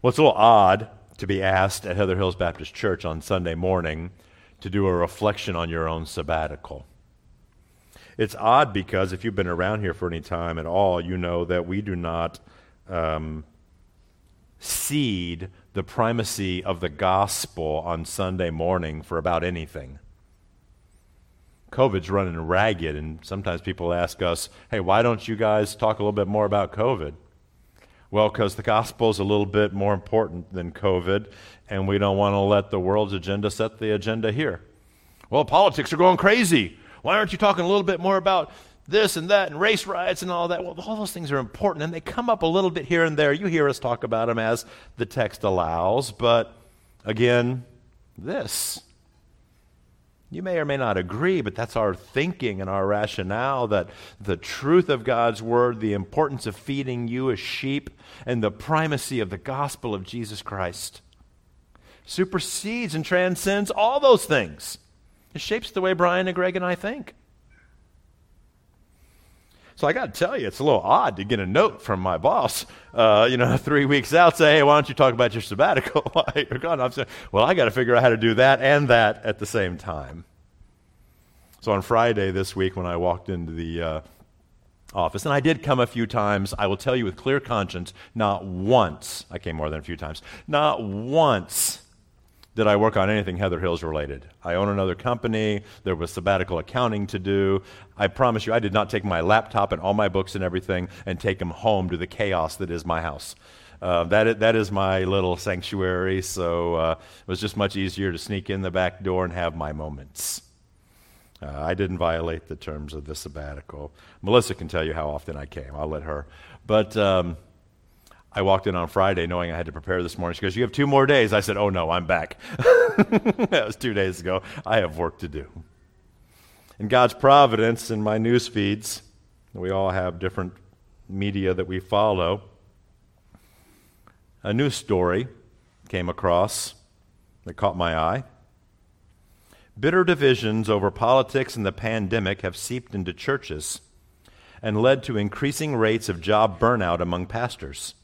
Well, it's a little odd to be asked at Heather Hills Baptist Church on Sunday morning to do a reflection on your own sabbatical. It's odd because if you've been around here for any time at all, you know that we do not um, cede the primacy of the gospel on Sunday morning for about anything. COVID's running ragged, and sometimes people ask us, hey, why don't you guys talk a little bit more about COVID? Well, because the gospel is a little bit more important than COVID, and we don't want to let the world's agenda set the agenda here. Well, politics are going crazy. Why aren't you talking a little bit more about this and that and race riots and all that? Well, all those things are important, and they come up a little bit here and there. You hear us talk about them as the text allows, but again, this you may or may not agree, but that's our thinking and our rationale that the truth of God's word, the importance of feeding you as sheep, and the primacy of the gospel of Jesus Christ supersedes and transcends all those things. It shapes the way Brian and Greg and I think. So I got to tell you, it's a little odd to get a note from my boss, uh, you know, three weeks out, say, hey, why don't you talk about your sabbatical while you're gone? I'm saying, well, I got to figure out how to do that and that at the same time. So on Friday this week, when I walked into the uh, office, and I did come a few times, I will tell you with clear conscience, not once, I came more than a few times, not once did I work on anything Heather Hills related. I own another company. There was sabbatical accounting to do. I promise you, I did not take my laptop and all my books and everything and take them home to the chaos that is my house. Uh, that, is, that is my little sanctuary, so uh, it was just much easier to sneak in the back door and have my moments. Uh, I didn't violate the terms of the sabbatical. Melissa can tell you how often I came. I'll let her. But. Um, I walked in on Friday knowing I had to prepare this morning. She goes, You have two more days. I said, Oh, no, I'm back. that was two days ago. I have work to do. In God's providence, in my news feeds, we all have different media that we follow. A news story came across that caught my eye. Bitter divisions over politics and the pandemic have seeped into churches and led to increasing rates of job burnout among pastors.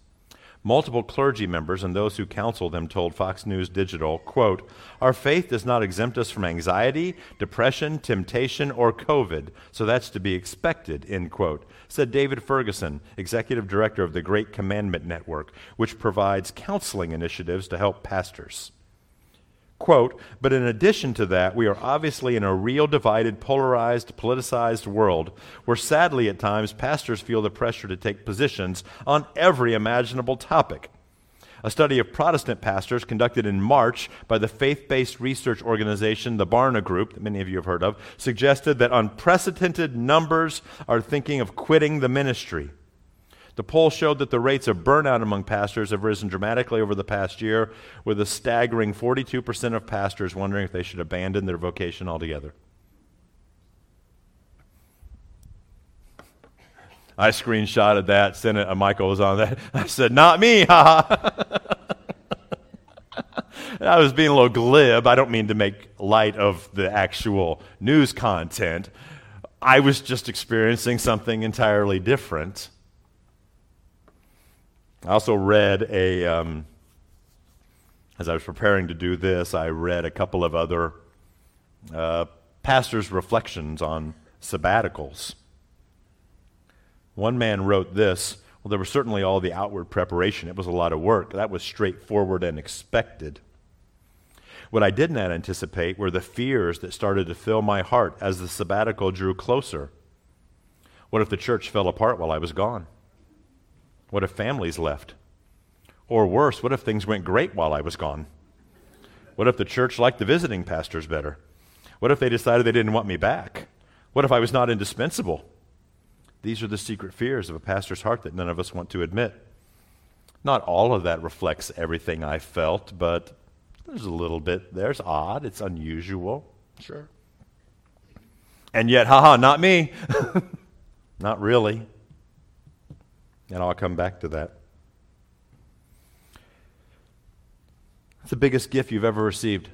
Multiple clergy members and those who counsel them told Fox News Digital, quote, Our faith does not exempt us from anxiety, depression, temptation, or COVID, so that's to be expected, end quote, said David Ferguson, executive director of the Great Commandment Network, which provides counseling initiatives to help pastors. Quote, but in addition to that, we are obviously in a real divided, polarized, politicized world where sadly at times pastors feel the pressure to take positions on every imaginable topic. A study of Protestant pastors conducted in March by the faith based research organization, the Barna Group, that many of you have heard of, suggested that unprecedented numbers are thinking of quitting the ministry. The poll showed that the rates of burnout among pastors have risen dramatically over the past year, with a staggering 42% of pastors wondering if they should abandon their vocation altogether. I screenshotted that, sent it, Michael was on that. I said, Not me, ha ha I was being a little glib. I don't mean to make light of the actual news content. I was just experiencing something entirely different. I also read a, um, as I was preparing to do this, I read a couple of other uh, pastors' reflections on sabbaticals. One man wrote this Well, there was certainly all the outward preparation. It was a lot of work. That was straightforward and expected. What I did not anticipate were the fears that started to fill my heart as the sabbatical drew closer. What if the church fell apart while I was gone? What if families left? Or worse, what if things went great while I was gone? What if the church liked the visiting pastors better? What if they decided they didn't want me back? What if I was not indispensable? These are the secret fears of a pastor's heart that none of us want to admit. Not all of that reflects everything I felt, but there's a little bit. There's odd. It's unusual. Sure. And yet, haha, not me. not really. And I'll come back to that. It's the biggest gift you've ever received.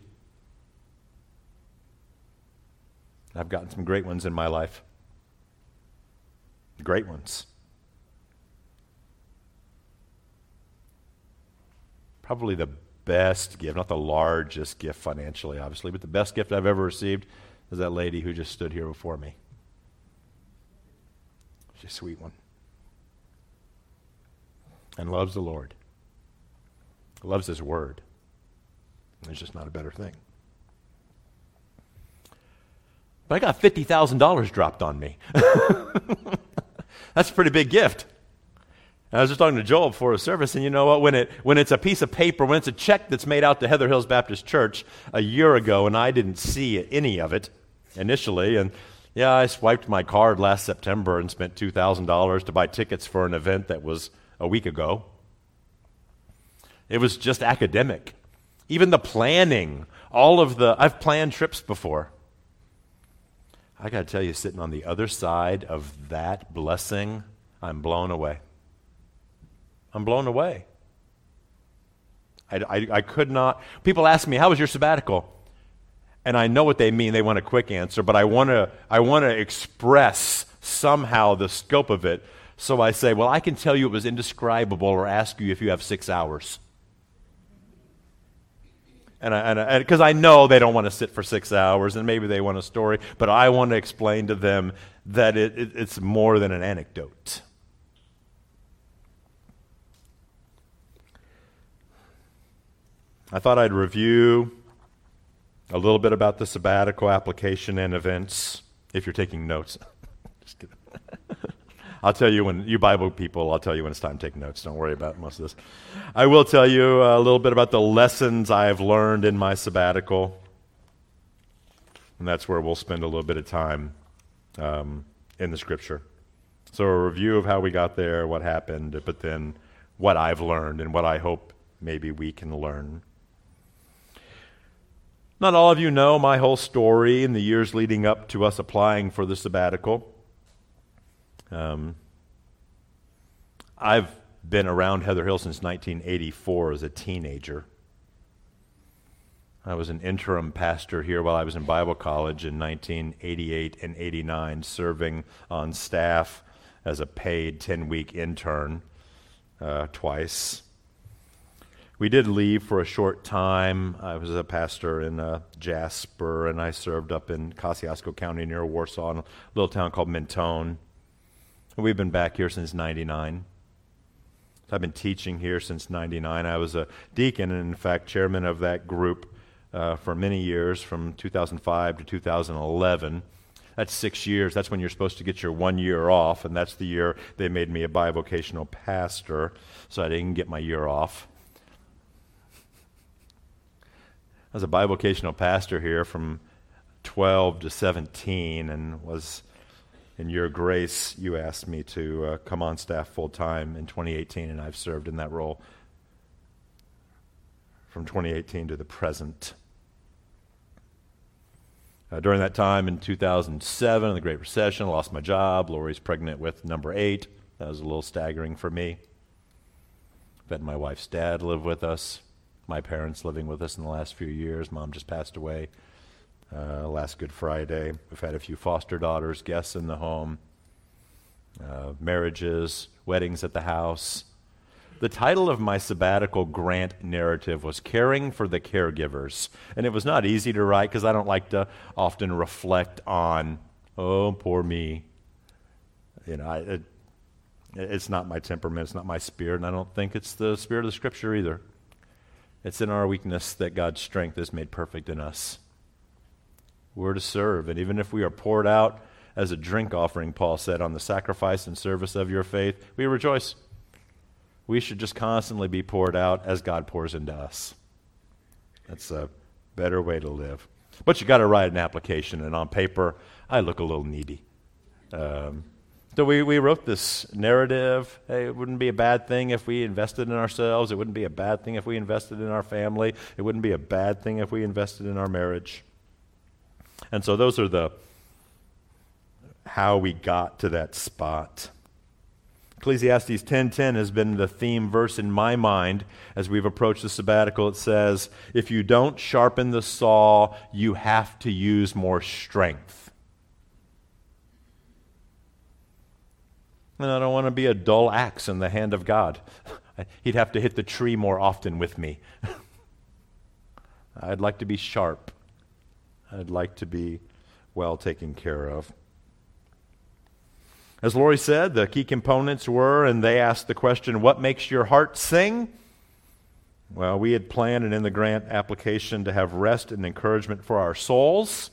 I've gotten some great ones in my life. Great ones. probably the best gift, not the largest gift financially, obviously, but the best gift I've ever received is that lady who just stood here before me. She's a sweet one. And loves the Lord, loves His Word. There's just not a better thing. But I got $50,000 dropped on me. That's a pretty big gift. I was just talking to Joel before a service, and you know what? When, it, when it's a piece of paper, when it's a check that's made out to Heather Hills Baptist Church a year ago, and I didn't see any of it initially, and yeah, I swiped my card last September and spent $2,000 to buy tickets for an event that was a week ago. It was just academic. Even the planning, all of the, I've planned trips before. I got to tell you, sitting on the other side of that blessing, I'm blown away. I'm blown away. I, I, I, could not. People ask me, How was your sabbatical? And I know what they mean. They want a quick answer, but I want to I want to express somehow the scope of it. So I say, Well, I can tell you it was indescribable, or ask you if you have six hours. And because I, I, I know they don't want to sit for six hours, and maybe they want a story, but I want to explain to them that it, it, it's more than an anecdote. I thought I'd review a little bit about the sabbatical application and events if you're taking notes. Just kidding. I'll tell you when, you Bible people, I'll tell you when it's time to take notes. Don't worry about most of this. I will tell you a little bit about the lessons I have learned in my sabbatical. And that's where we'll spend a little bit of time um, in the scripture. So, a review of how we got there, what happened, but then what I've learned and what I hope maybe we can learn. Not all of you know my whole story in the years leading up to us applying for the sabbatical. Um, I've been around Heather Hill since 1984 as a teenager. I was an interim pastor here while I was in Bible college in 1988 and 89, serving on staff as a paid 10 week intern uh, twice. We did leave for a short time. I was a pastor in uh, Jasper, and I served up in Kosciusko County near Warsaw in a little town called Mentone. We've been back here since 99. I've been teaching here since 99. I was a deacon and, in fact, chairman of that group uh, for many years from 2005 to 2011. That's six years. That's when you're supposed to get your one year off, and that's the year they made me a bivocational pastor, so I didn't get my year off. I was a bivocational pastor here from 12 to 17 and was in your grace you asked me to uh, come on staff full time in 2018 and I've served in that role from 2018 to the present. Uh, during that time in 2007, the Great Recession, I lost my job. Lori's pregnant with number eight. That was a little staggering for me. Had my wife's dad live with us my parents living with us in the last few years. Mom just passed away uh, last Good Friday. We've had a few foster daughters, guests in the home, uh, marriages, weddings at the house. The title of my sabbatical grant narrative was Caring for the Caregivers. And it was not easy to write because I don't like to often reflect on, oh, poor me. You know, I, it, it's not my temperament, it's not my spirit, and I don't think it's the spirit of the Scripture either. It's in our weakness that God's strength is made perfect in us. We're to serve, and even if we are poured out as a drink offering, Paul said, on the sacrifice and service of your faith, we rejoice. We should just constantly be poured out as God pours into us. That's a better way to live. But you got to write an application, and on paper, I look a little needy. Um, so we, we wrote this narrative. Hey, it wouldn't be a bad thing if we invested in ourselves. It wouldn't be a bad thing if we invested in our family. It wouldn't be a bad thing if we invested in our marriage. And so those are the how we got to that spot. Ecclesiastes 10:10 has been the theme verse in my mind as we've approached the sabbatical. It says, "If you don't sharpen the saw, you have to use more strength." And I don't want to be a dull axe in the hand of God. He'd have to hit the tree more often with me. I'd like to be sharp. I'd like to be well taken care of. As Lori said, the key components were, and they asked the question, What makes your heart sing? Well, we had planned and in the grant application to have rest and encouragement for our souls.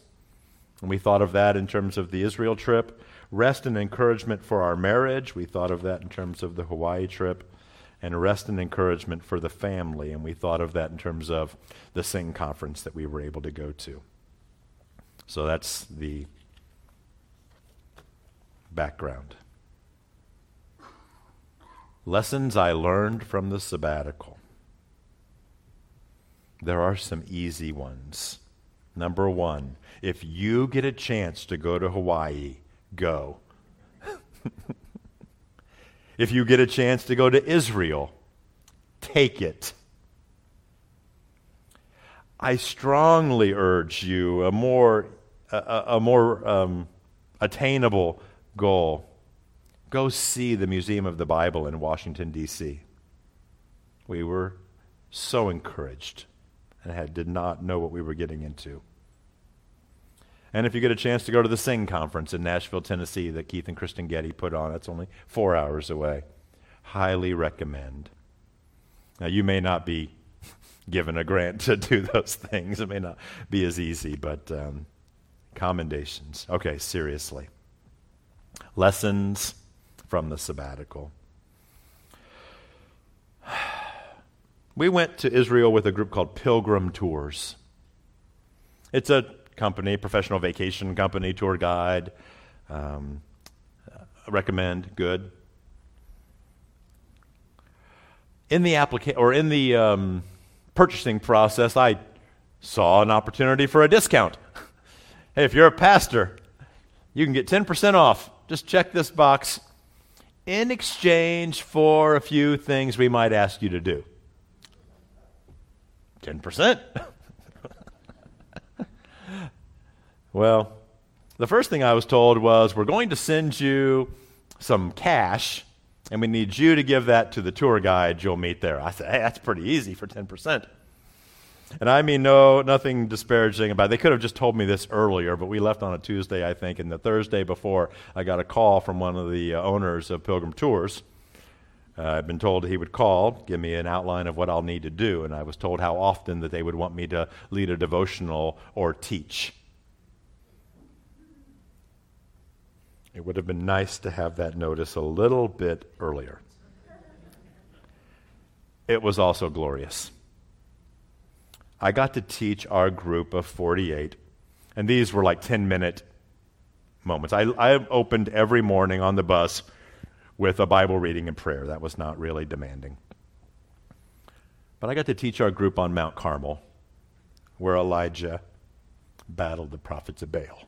And we thought of that in terms of the Israel trip. Rest and encouragement for our marriage. We thought of that in terms of the Hawaii trip. And rest and encouragement for the family. And we thought of that in terms of the Sing conference that we were able to go to. So that's the background. Lessons I learned from the sabbatical. There are some easy ones. Number one, if you get a chance to go to Hawaii, go. if you get a chance to go to Israel, take it. I strongly urge you a more, a, a more um, attainable goal. Go see the Museum of the Bible in Washington, D.C. We were so encouraged and had, did not know what we were getting into. And if you get a chance to go to the Sing conference in Nashville, Tennessee, that Keith and Kristyn Getty put on, it's only four hours away. Highly recommend. Now, you may not be given a grant to do those things, it may not be as easy, but um, commendations. Okay, seriously. Lessons from the sabbatical. We went to Israel with a group called Pilgrim Tours. It's a company, professional vacation company, tour guide. Um, recommend, good. In the application or in the um, purchasing process, I saw an opportunity for a discount. hey, if you're a pastor, you can get 10% off. Just check this box in exchange for a few things we might ask you to do. 10%. well, the first thing I was told was we're going to send you some cash, and we need you to give that to the tour guide you'll meet there. I said, hey, that's pretty easy for 10%. And I mean, no, nothing disparaging about it. They could have just told me this earlier, but we left on a Tuesday, I think, and the Thursday before, I got a call from one of the uh, owners of Pilgrim Tours uh, I've been told he would call, give me an outline of what I'll need to do, and I was told how often that they would want me to lead a devotional or teach. It would have been nice to have that notice a little bit earlier. It was also glorious. I got to teach our group of 48, and these were like 10 minute moments. I, I opened every morning on the bus with a Bible reading and prayer. That was not really demanding. But I got to teach our group on Mount Carmel, where Elijah battled the prophets of Baal.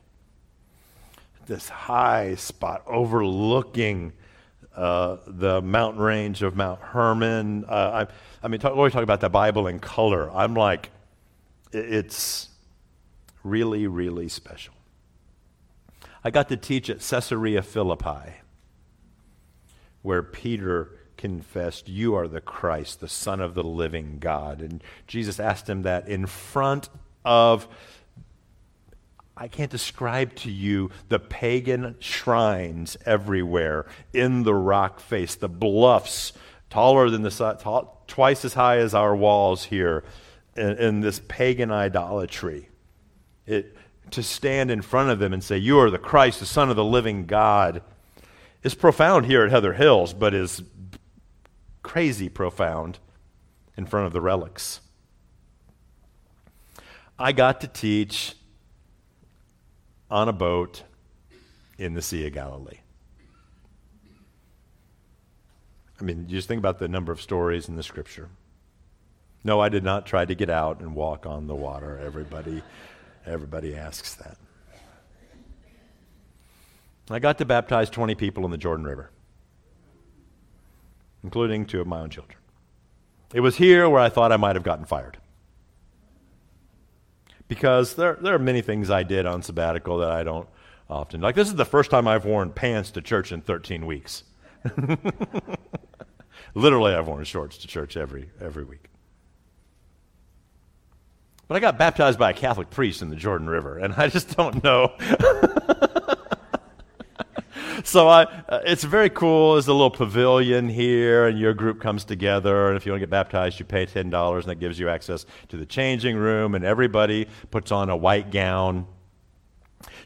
This high spot overlooking uh, the mountain range of Mount Hermon. Uh, I, I, mean, talk, always talk about the Bible in color. I'm like, it's really, really special. I got to teach at Caesarea Philippi where Peter confessed, You are the Christ, the Son of the living God. And Jesus asked him that in front of, I can't describe to you the pagan shrines everywhere in the rock face, the bluffs taller than the twice as high as our walls here in, this pagan idolatry. It, to stand in front of them and say, You are the Christ, the Son of the living God is profound here at Heather Hills, but is crazy profound in front of the relics. I got to teach on a boat in the Sea of Galilee. I mean, just think about the number of stories in the scripture. No, I did not try to get out and walk on the water. Everybody, everybody asks that. I got to baptize 20 people in the Jordan River, including two of my own children. It was here where I thought I might have gotten fired. Because there, there are many things I did on sabbatical that I don't often. Like, this is the first time I've worn pants to church in 13 weeks. Literally, I've worn shorts to church every, every week. But I got baptized by a Catholic priest in the Jordan River, and I just don't know. so I, uh, it's very cool. There's a little pavilion here, and your group comes together. And if you want to get baptized, you pay ten dollars, and that gives you access to the changing room. And everybody puts on a white gown.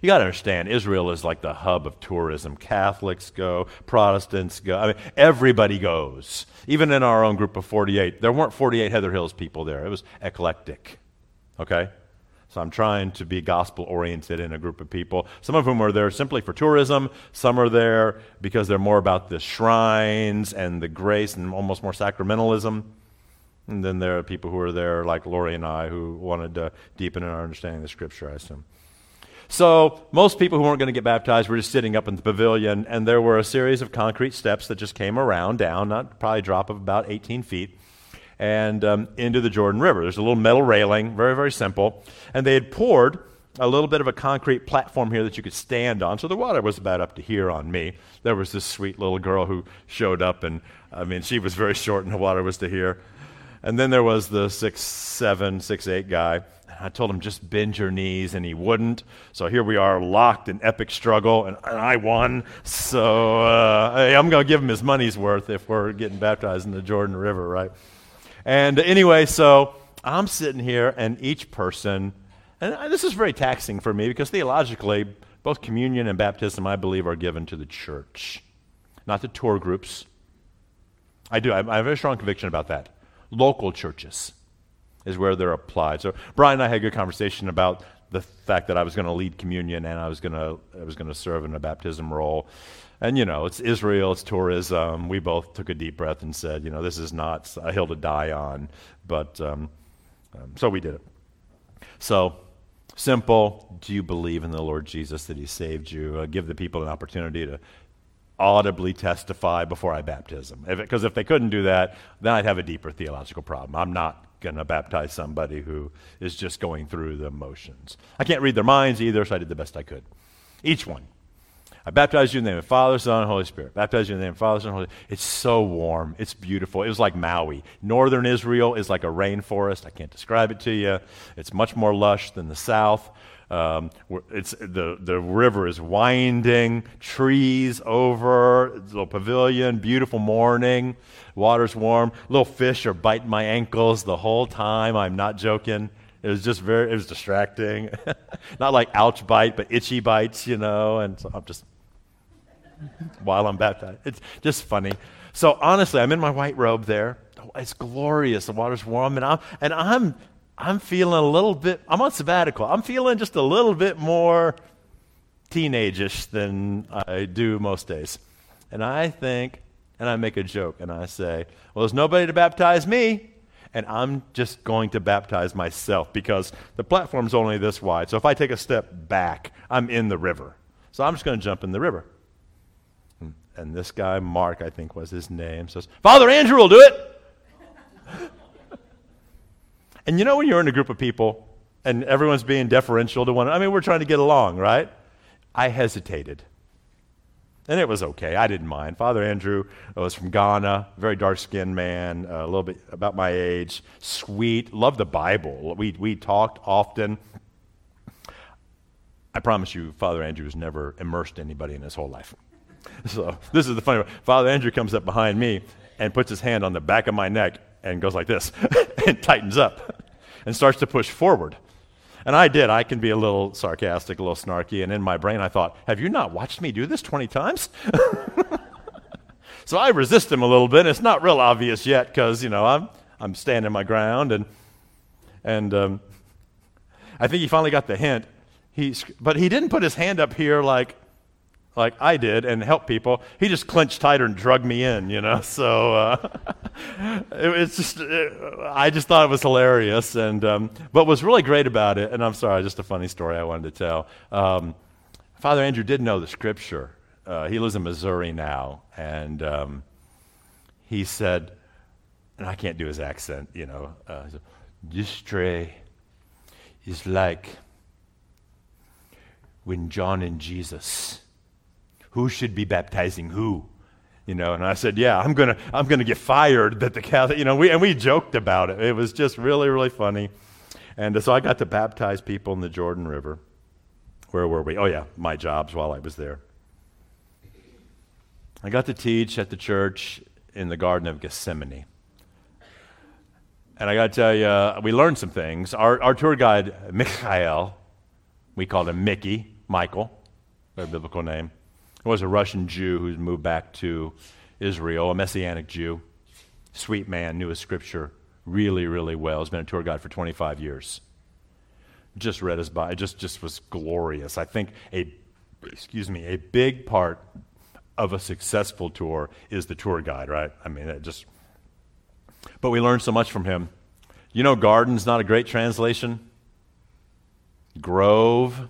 You got to understand, Israel is like the hub of tourism. Catholics go, Protestants go. I mean, everybody goes. Even in our own group of 48, there weren't 48 Heather Hills people there. It was eclectic. Okay? So I'm trying to be gospel oriented in a group of people. Some of whom are there simply for tourism. Some are there because they're more about the shrines and the grace and almost more sacramentalism. And then there are people who are there, like Lori and I, who wanted to deepen our understanding of the scripture, I assume. So, most people who weren't going to get baptized were just sitting up in the pavilion, and there were a series of concrete steps that just came around, down, not probably a drop of about 18 feet and um, into the Jordan River. There's a little metal railing, very, very simple. And they had poured a little bit of a concrete platform here that you could stand on. So the water was about up to here on me. There was this sweet little girl who showed up, and I mean, she was very short, and the water was to here. And then there was the six, seven, six, eight guy. And I told him, just bend your knees, and he wouldn't. So here we are, locked in epic struggle, and, and I won. So uh, hey, I'm going to give him his money's worth if we're getting baptized in the Jordan River, right? And anyway, so I'm sitting here, and each person, and this is very taxing for me because theologically, both communion and baptism, I believe, are given to the church, not to tour groups. I do. I have a very strong conviction about that. Local churches is where they're applied. So Brian and I had a good conversation about the fact that I was going to lead communion and I was going to I was going to serve in a baptism role. And, you know, it's Israel, it's tourism. We both took a deep breath and said, you know, this is not a hill to die on. But um, um, so we did it. So, simple. Do you believe in the Lord Jesus that He saved you? Uh, give the people an opportunity to audibly testify before I baptism. Because if, if, they couldn't do that, then I'd have a deeper theological problem. I'm not going to baptize somebody who is just going through the motions. I can't read their minds either, so I did the best I could. Each one. I baptize you in the name of Father, Son, and Holy Spirit. Baptize you in the name of Father, Son, and Holy Spirit. It's so warm. It's beautiful. It was like Maui. Northern Israel is like a rainforest. I can't describe it to you. It's much more lush than the south. Um, it's, the, the river is winding, trees over, little pavilion, beautiful morning, water's warm. Little fish are biting my ankles the whole time. I'm not joking. It was just very, it was distracting. not like ouch bite, but itchy bites, you know, and so I'm just while I'm baptized. It's just funny. So honestly, I'm in my white robe there. It's glorious. The water's warm, and I'm and I'm I'm feeling a little bit. I'm on sabbatical. I'm feeling just a little bit more teenageish than I do most days. And I think, and I make a joke, and I say, "Well, there's nobody to baptize me." and I'm just going to baptize myself because the platform's only this wide. So if I take a step back, I'm in the river. So I'm just going to jump in the river. And this guy, Mark, I think was his name, says, Father Andrew will do it. And you know when you're in a group of people and everyone's being deferential to one I mean, we're trying to get along, right? I hesitated. And it was okay. I didn't mind. Father Andrew was from Ghana, very dark skinned man, uh, a little bit about my age, sweet, loved the Bible. We, we talked often. I promise you, Father Andrew has never immersed anybody in his whole life. So this is the funny part. Father Andrew comes up behind me and puts his hand on the back of my neck and goes like this and tightens up and starts to push forward. And I did. I can be a little sarcastic, a little snarky. And in my brain, I thought, have you not watched me do this 20 times? so I resist him a little bit. It's not real obvious yet because, you know, I'm, I'm standing my ground. And, and um, I think he finally got the hint. He, but he didn't put his hand up here like, like I did and help people. He just clenched tighter and drug me in, you know. So uh, it, it's just, it, I just thought it was hilarious. And um, what was really great about it, and I'm sorry, just a funny story I wanted to tell. Um, Father Andrew did know the scripture. Uh, he lives in Missouri now, and um, he said, and I can't do his accent, you know. Uh, this tray is like when John and Jesus who should be baptizing who? You know, and I said, yeah, I'm gonna, I'm gonna get fired. That the Catholic, you know, we and we joked about it. It was just really, really funny. And uh, so I got to baptize people in the Jordan River. Where were we? Oh yeah, my jobs while I was there. I got to teach at the church in the Garden of Gethsemane. And I got to tell you, we learned some things. Our, our tour guide, Mikhail, we called him Mickey, Michael, their biblical name, was a Russian Jew who's moved back to Israel, a Messianic Jew. Sweet man, knew his scripture really, really well. He's been a tour guide for 25 years. Just read his Bible. Just, just was glorious. I think a, excuse me, a big part of a successful tour is the tour guide, right? I mean, it just. But we learned so much from him. You know, garden's not a great translation. Grove.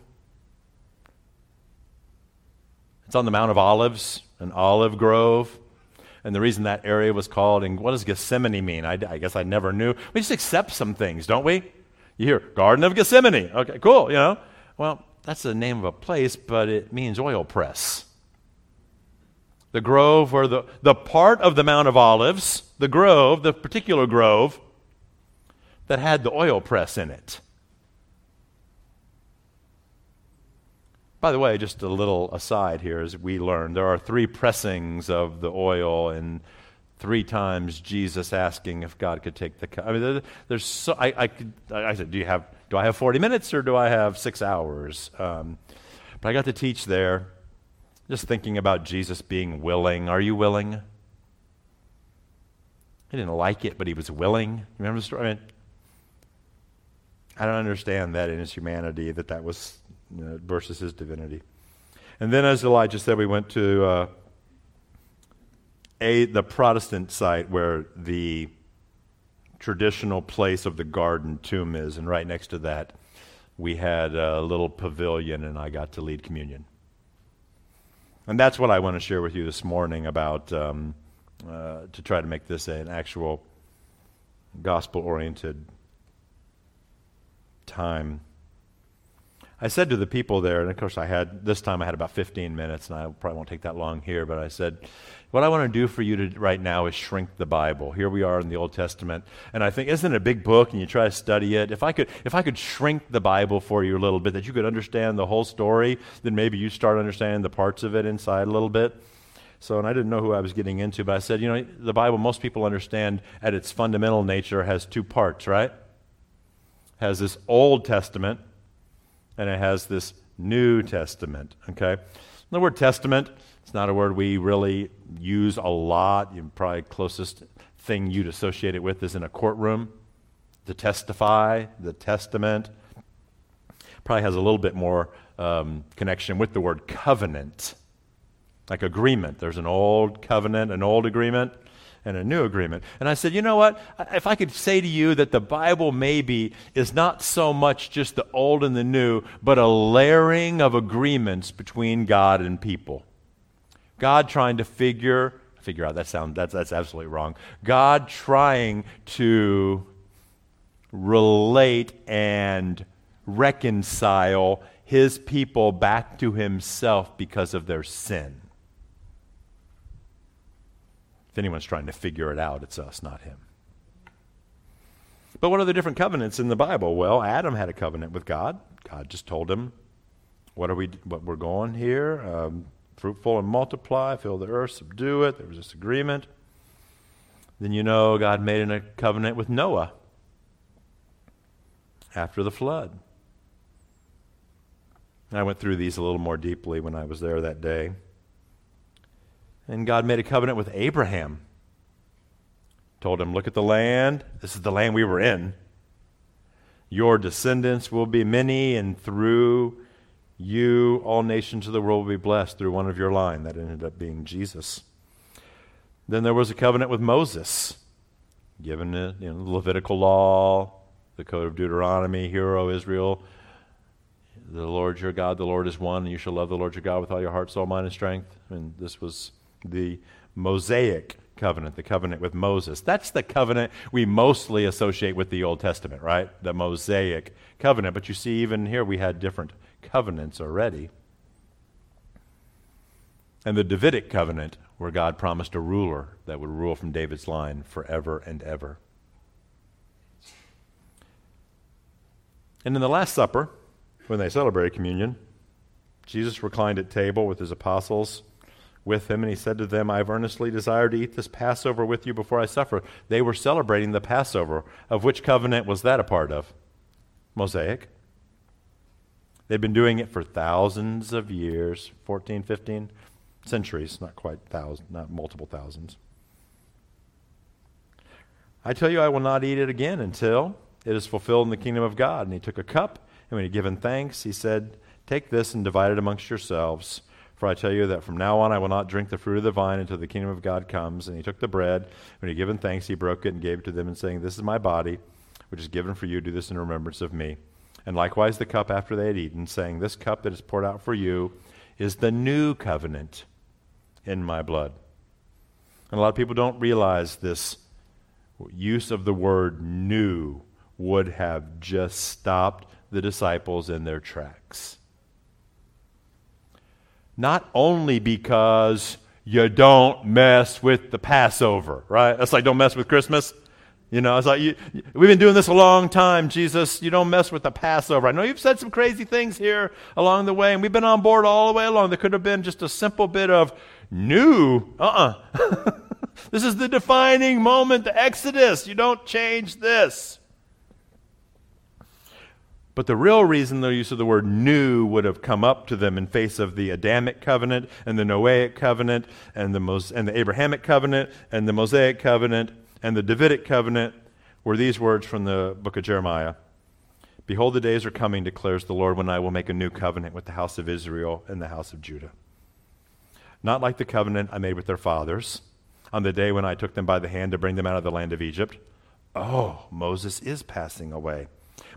It's on the Mount of Olives, an olive grove. And the reason that area was called, and what does Gethsemane mean? I, I guess I never knew. We just accept some things, don't we? You hear Garden of Gethsemane. Okay, cool, you know. Well, that's the name of a place, but it means oil press the grove or the, the part of the Mount of Olives, the grove, the particular grove that had the oil press in it. By the way, just a little aside here as we learn, there are three pressings of the oil, and three times Jesus asking if God could take the cup. I mean, there, there's so, I, I, could, I said, do you have, do I have 40 minutes or do I have six hours? Um, but I got to teach there just thinking about Jesus being willing. Are you willing? He didn't like it, but he was willing. You remember the story? I, mean, I don't understand that in his humanity, that that was versus his divinity. And then, as Elijah said, we went to uh, a the Protestant site where the traditional place of the garden tomb is, and right next to that, we had a little pavilion, and I got to lead communion. And that's what I want to share with you this morning about um, uh, to try to make this an actual gospel oriented time. I said to the people there, and of course I had, this time I had about 15 minutes, and I probably won't take that long here, but I said, what I want to do for you to, right now is shrink the Bible. Here we are in the Old Testament, and I think isn't it a big book, and you try to study it. If I could, if I could shrink the Bible for you a little bit, that you could understand the whole story, then maybe you start understanding the parts of it inside a little bit. So, and I didn't know who I was getting into, but I said, you know, the Bible, most people understand at its fundamental nature has two parts, right? Has this Old Testament, and it has this New Testament. Okay, the word Testament it's not a word we really use a lot. You probably closest thing you'd associate it with is in a courtroom. To testify, the testament. Probably has a little bit more um, connection with the word covenant, like agreement. There's an old covenant, an old agreement, and a new agreement. And I said, you know what? If I could say to you that the Bible maybe is not so much just the old and the new, but a layering of agreements between God and people. God trying to figure figure out that sound that's that's absolutely wrong. God trying to relate and reconcile his people back to himself because of their sin. If anyone's trying to figure it out, it's us, not him. But what are the different covenants in the Bible? Well, Adam had a covenant with God. God just told him, "What are we? What we're going here? Um, fruitful and multiply, fill the earth, subdue it. There was this agreement. Then you know God made a covenant with Noah after the flood. I went through these a little more deeply when I was there that day. And God made a covenant with Abraham. Told him, Look at the land. This is the land we were in. Your descendants will be many, and through you, all nations of the world, will be blessed through one of your line. That ended up being Jesus. Then there was a covenant with Moses, given the you know, Levitical law, the code of Deuteronomy, Hear, O Israel. The Lord your God, the Lord is one, and you shall love the Lord your God with all your heart, soul, mind, and strength. And this was the Mosaic covenant, the covenant with Moses. That's the covenant we mostly associate with the Old Testament, right? The Mosaic covenant. But you see, even here we had different covenants already. and the Davidic covenant, where God promised a ruler that would rule from David's line forever and ever. And in the Last Supper, when they celebrated communion, Jesus reclined at table with his apostles with him, and he said to them, I have earnestly desired to eat this Passover with you before I suffer. They were celebrating the Passover. Of which covenant was that a part of? Mosaic. They'd been doing it for thousands of years 14, 15 centuries, not quite thousands, not multiple thousands. I tell you, I will not eat it again until it is fulfilled in the kingdom of God. And he took a cup, and when he had given thanks, he said, Take this and divide it amongst yourselves. For I tell you that from now on I will not drink the fruit of the vine until the kingdom of God comes. And he took the bread. When he had given thanks, he broke it and gave it to them, and saying, This is my body, which is given for you. Do this in remembrance of me. And likewise the cup after they had eaten, saying, This cup that is poured out for you is the new covenant in my blood. And a lot of people don't realize this use of the word new would have just stopped the disciples in their tracks. Not only because you don't mess with the Passover, right? That's like don't mess with Christmas. You know, it's like you, we've been doing this a long time, Jesus. You don't mess with the Passover. I know you've said some crazy things here along the way, and we've been on board all the way along. There could have been just a simple bit of new. Uh uh this is the defining moment, the Exodus. You don't change this. But the real reason the use of the word new would have come up to them in face of the Adamic covenant and the Noahic covenant and the, Mos- and the Abrahamic covenant and the Mosaic covenant and the Davidic covenant were these words from the book of Jeremiah Behold, the days are coming, declares the Lord, when I will make a new covenant with the house of Israel and the house of Judah. Not like the covenant I made with their fathers on the day when I took them by the hand to bring them out of the land of Egypt. Oh, Moses is passing away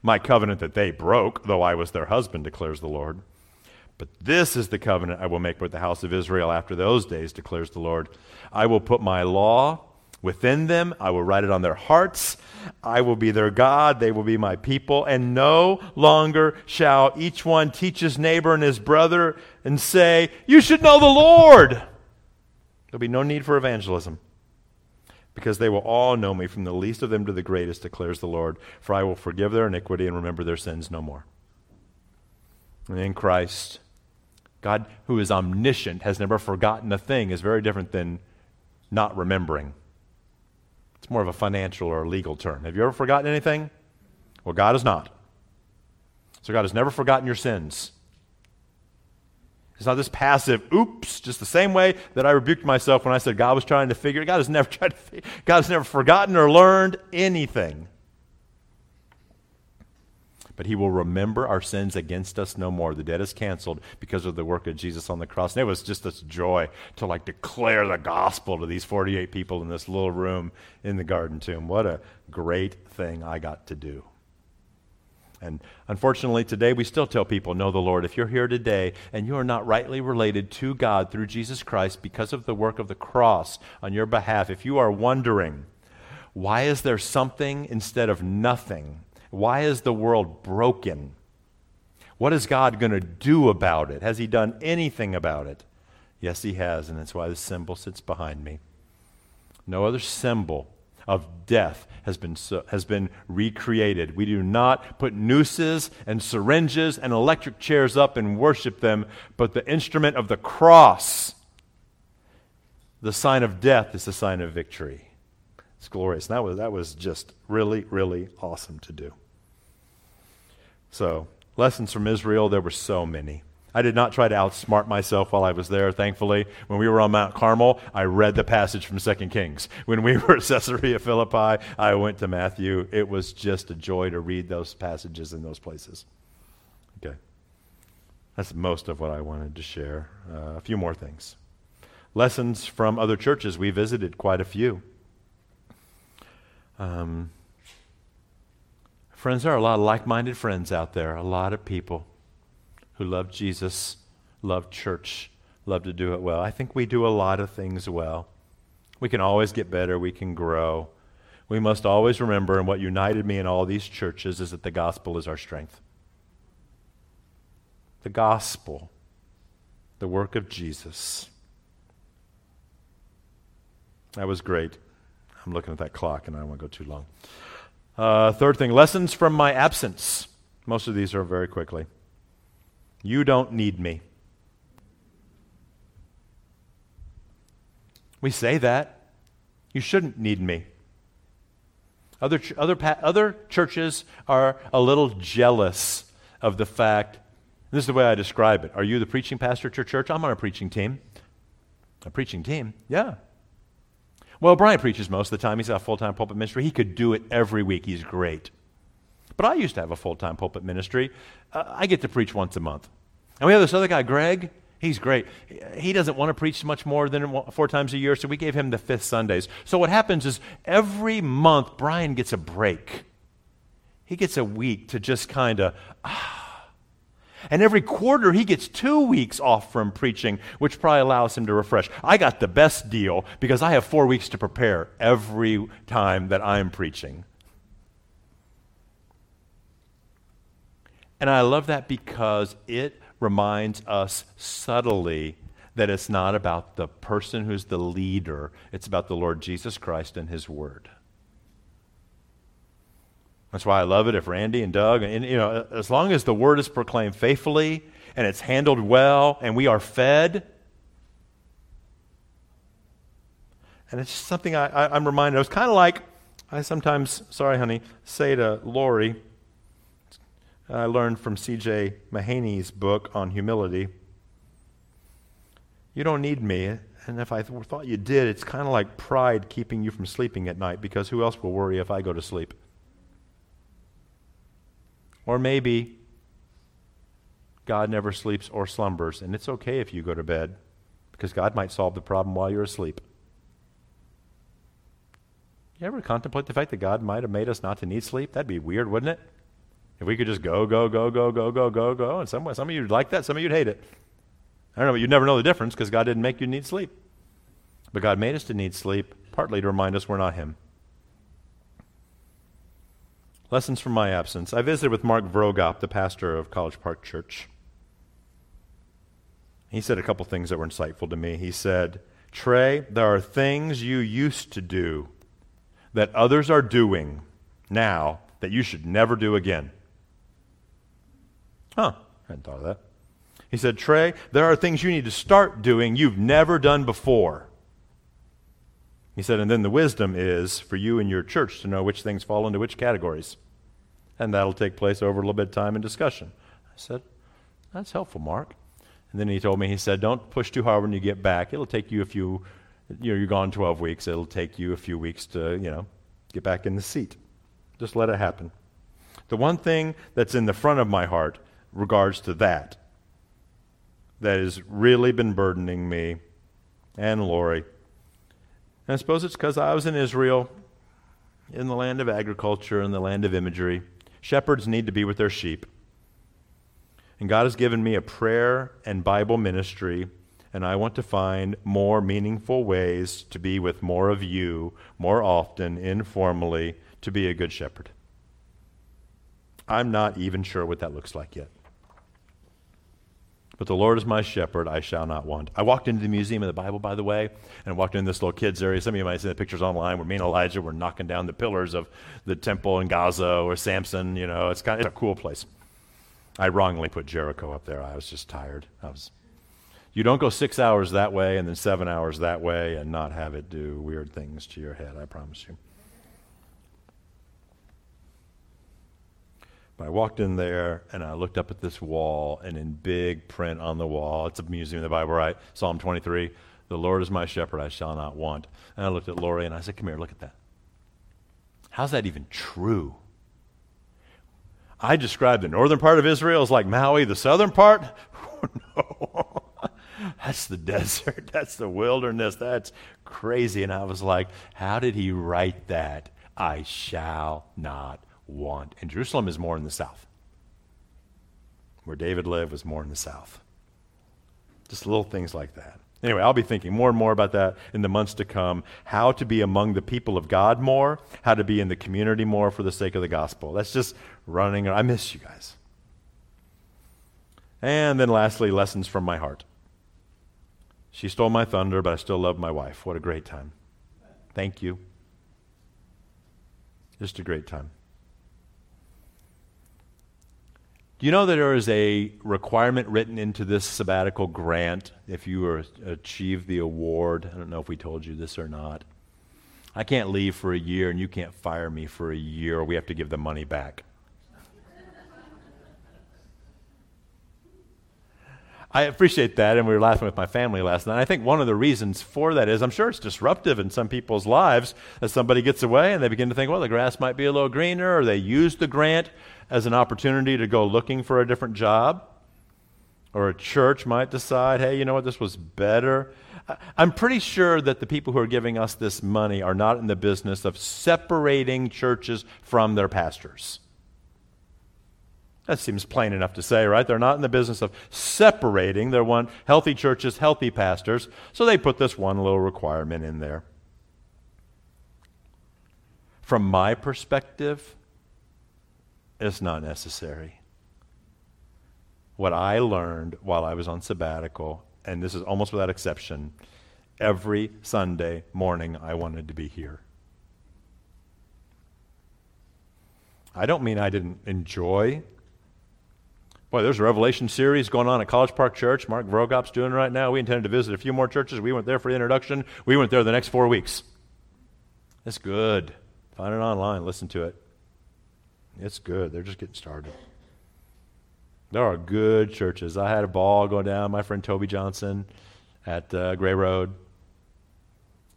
my covenant that they broke, though I was their husband, declares the Lord. But this is the covenant I will make with the house of Israel after those days, declares the Lord. I will put my law within them, I will write it on their hearts. I will be their God, they will be my people, and no longer shall each one teach his neighbor and his brother and say, You should know the Lord. There'll be no need for evangelism because they will all know me from the least of them to the greatest, declares the Lord. For I will forgive their iniquity and remember their sins no more. And in Christ, God, who is omniscient, has never forgotten a thing, is very different than not remembering. It's more of a financial or a legal term. Have you ever forgotten anything? Well, God has not. So God has never forgotten your sins. It's not this passive, oops, just the same way that I rebuked myself when I said God was trying to figure. God has never tried to God has never forgotten or learned anything. But he will remember our sins against us no more. The debt is canceled because of the work of Jesus on the cross. And it was just this joy to like declare the gospel to these 48 people in this little room in the garden tomb. What a great thing I got to do. And unfortunately, today we still tell people, know the Lord. If you're here today and you are not rightly related to God through Jesus Christ because of the work of the cross on your behalf, if you are wondering, why is there something instead of nothing? Why is the world broken? What is God going to do about it? Has He done anything about it? Yes, He has, and that's why the symbol sits behind me. No other symbol of death has been, has been recreated. We do not put nooses and syringes and electric chairs up and worship them, but the instrument of the cross, the sign of death, is the sign of victory. It's glorious. That was, that was just really, really awesome to do. So, lessons from Israel, there were so many. I did not try to outsmart myself while I was there, thankfully. When we were on Mount Carmel, I read the passage from 2 Kings. When we were at Caesarea Philippi, I went to Matthew. It was just a joy to read those passages in those places. Okay. That's most of what I wanted to share. Uh, a few more things. Lessons from other churches. We visited quite a few. Um, friends, there are a lot of like minded friends out there, a lot of people who love Jesus, love church, love to do it well. I think we do a lot of things well. We can always get better, we can grow. We must always remember, and what united me in all these churches is that the gospel is our strength. The gospel, the work of Jesus, That was great. I'm looking at that clock and I don't want to go too long. Uh, third thing lessons from my absence. Most of these are very quickly. You don't need me. We say that. You shouldn't need me. Other, other, other churches are a little jealous of the fact. This is the way I describe it. Are you the preaching pastor at your church? I'm on a preaching team. A preaching team? Yeah. Well, Brian preaches most of the time. He's got a full time pulpit ministry. He could do it every week. He's great. But I used to have a full time pulpit ministry. Uh, I get to preach once a month. And we have this other guy, Greg. He's great. He doesn't want to preach much more than four times a year, so we gave him the fifth Sundays. So what happens is every month, Brian gets a break. He gets a week to just kind of, ah. And every quarter, he gets two weeks off from preaching, which probably allows him to refresh. I got the best deal because I have four weeks to prepare every time that I'm preaching. And I love that because it reminds us subtly that it's not about the person who's the leader, it's about the Lord Jesus Christ and His Word. That's why I love it if Randy and Doug, and you know, as long as the Word is proclaimed faithfully and it's handled well and we are fed. And it's just something I, I, I'm reminded. It was kind of like I sometimes, sorry, honey, say to Lori, I learned from C.J. Mahaney's book on humility. You don't need me. And if I th- thought you did, it's kind of like pride keeping you from sleeping at night because who else will worry if I go to sleep? Or maybe God never sleeps or slumbers, and it's okay if you go to bed because God might solve the problem while you're asleep. You ever contemplate the fact that God might have made us not to need sleep? That'd be weird, wouldn't it? If we could just go, go, go, go, go, go, go, go, and some, some of you would like that, some of you'd hate it. I don't know, but you'd never know the difference because God didn't make you need sleep. But God made us to need sleep, partly to remind us we're not Him. Lessons from my absence. I visited with Mark Vroegop, the pastor of College Park Church. He said a couple things that were insightful to me. He said, Trey, there are things you used to do that others are doing now that you should never do again. Huh, I hadn't thought of that. He said, Trey, there are things you need to start doing you've never done before. He said, and then the wisdom is for you and your church to know which things fall into which categories. And that'll take place over a little bit of time and discussion. I said, that's helpful, Mark. And then he told me, he said, don't push too hard when you get back. It'll take you a few, you know, you're gone 12 weeks. It'll take you a few weeks to, you know, get back in the seat. Just let it happen. The one thing that's in the front of my heart regards to that that has really been burdening me and Lori. And I suppose it's because I was in Israel, in the land of agriculture, in the land of imagery. Shepherds need to be with their sheep. And God has given me a prayer and Bible ministry, and I want to find more meaningful ways to be with more of you more often, informally, to be a good shepherd. I'm not even sure what that looks like yet. But the Lord is my shepherd, I shall not want. I walked into the Museum of the Bible, by the way, and walked in this little kids' area. Some of you might see the pictures online where me and Elijah were knocking down the pillars of the temple in Gaza or Samson. You know, it's kind of it's a cool place. I wrongly put Jericho up there. I was just tired. I was. You don't go six hours that way and then seven hours that way and not have it do weird things to your head. I promise you. But I walked in there and I looked up at this wall, and in big print on the wall, it's a museum of the Bible, right? Psalm 23 The Lord is my shepherd, I shall not want. And I looked at Lori and I said, Come here, look at that. How's that even true? I described the northern part of Israel as like Maui, the southern part. Oh, no. That's the desert. That's the wilderness. That's crazy. And I was like, How did he write that? I shall not want. And Jerusalem is more in the south. Where David lived was more in the south. Just little things like that. Anyway, I'll be thinking more and more about that in the months to come. How to be among the people of God more, how to be in the community more for the sake of the gospel. That's just running. I miss you guys. And then lastly, lessons from my heart. She stole my thunder, but I still love my wife. What a great time. Thank you. Just a great time. Do you know that there is a requirement written into this sabbatical grant if you are, achieve the award? I don't know if we told you this or not. I can't leave for a year and you can't fire me for a year, we have to give the money back. I appreciate that, and we were laughing with my family last night. I think one of the reasons for that is I'm sure it's disruptive in some people's lives as somebody gets away and they begin to think, well, the grass might be a little greener, or they use the grant as an opportunity to go looking for a different job. Or a church might decide, hey, you know what, this was better. I'm pretty sure that the people who are giving us this money are not in the business of separating churches from their pastors. That seems plain enough to say, right? They're not in the business of separating. They want healthy churches, healthy pastors. So they put this one little requirement in there. From my perspective, it's not necessary. What I learned while I was on sabbatical, and this is almost without exception, every Sunday morning I wanted to be here. I don't mean I didn't enjoy. Boy, there's a Revelation series going on at College Park Church. Mark Vroegop's doing right now. We intended to visit a few more churches. We went there for the introduction. We went there the next four weeks. It's good. Find it online. Listen to it. It's good. They're just getting started. There are good churches. I had a ball going down. My friend Toby Johnson at uh, Gray Road.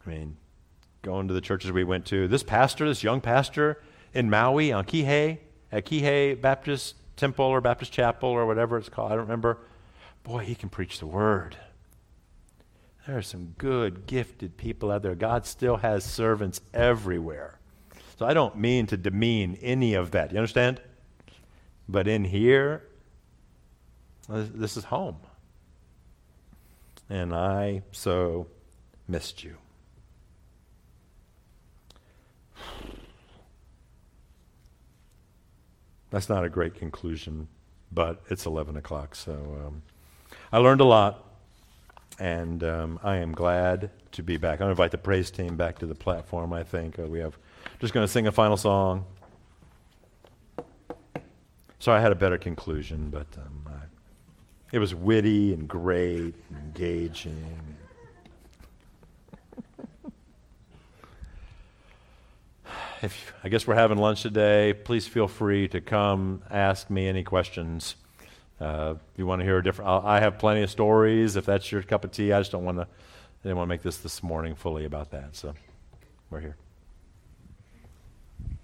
I mean, going to the churches we went to. This pastor, this young pastor in Maui on Kihei, at Kihei Baptist Temple or Baptist Chapel or whatever it's called, I don't remember. Boy, he can preach the word. There are some good, gifted people out there. God still has servants everywhere. So I don't mean to demean any of that. You understand? But in here, this is home. And I so missed you. That's not a great conclusion, but it's 11 o'clock. So um, I learned a lot, and um, I am glad to be back. I'm going to invite the praise team back to the platform, I think. Uh, we have just going to sing a final song. So I had a better conclusion, but um, I, it was witty and great and engaging. if I guess we're having lunch today, please feel free to come ask me any questions. Uh, if you want to hear a different, I'll, I have plenty of stories. If that's your cup of tea, I just don't want to. I didn't want to make this this morning fully about that. So we're here.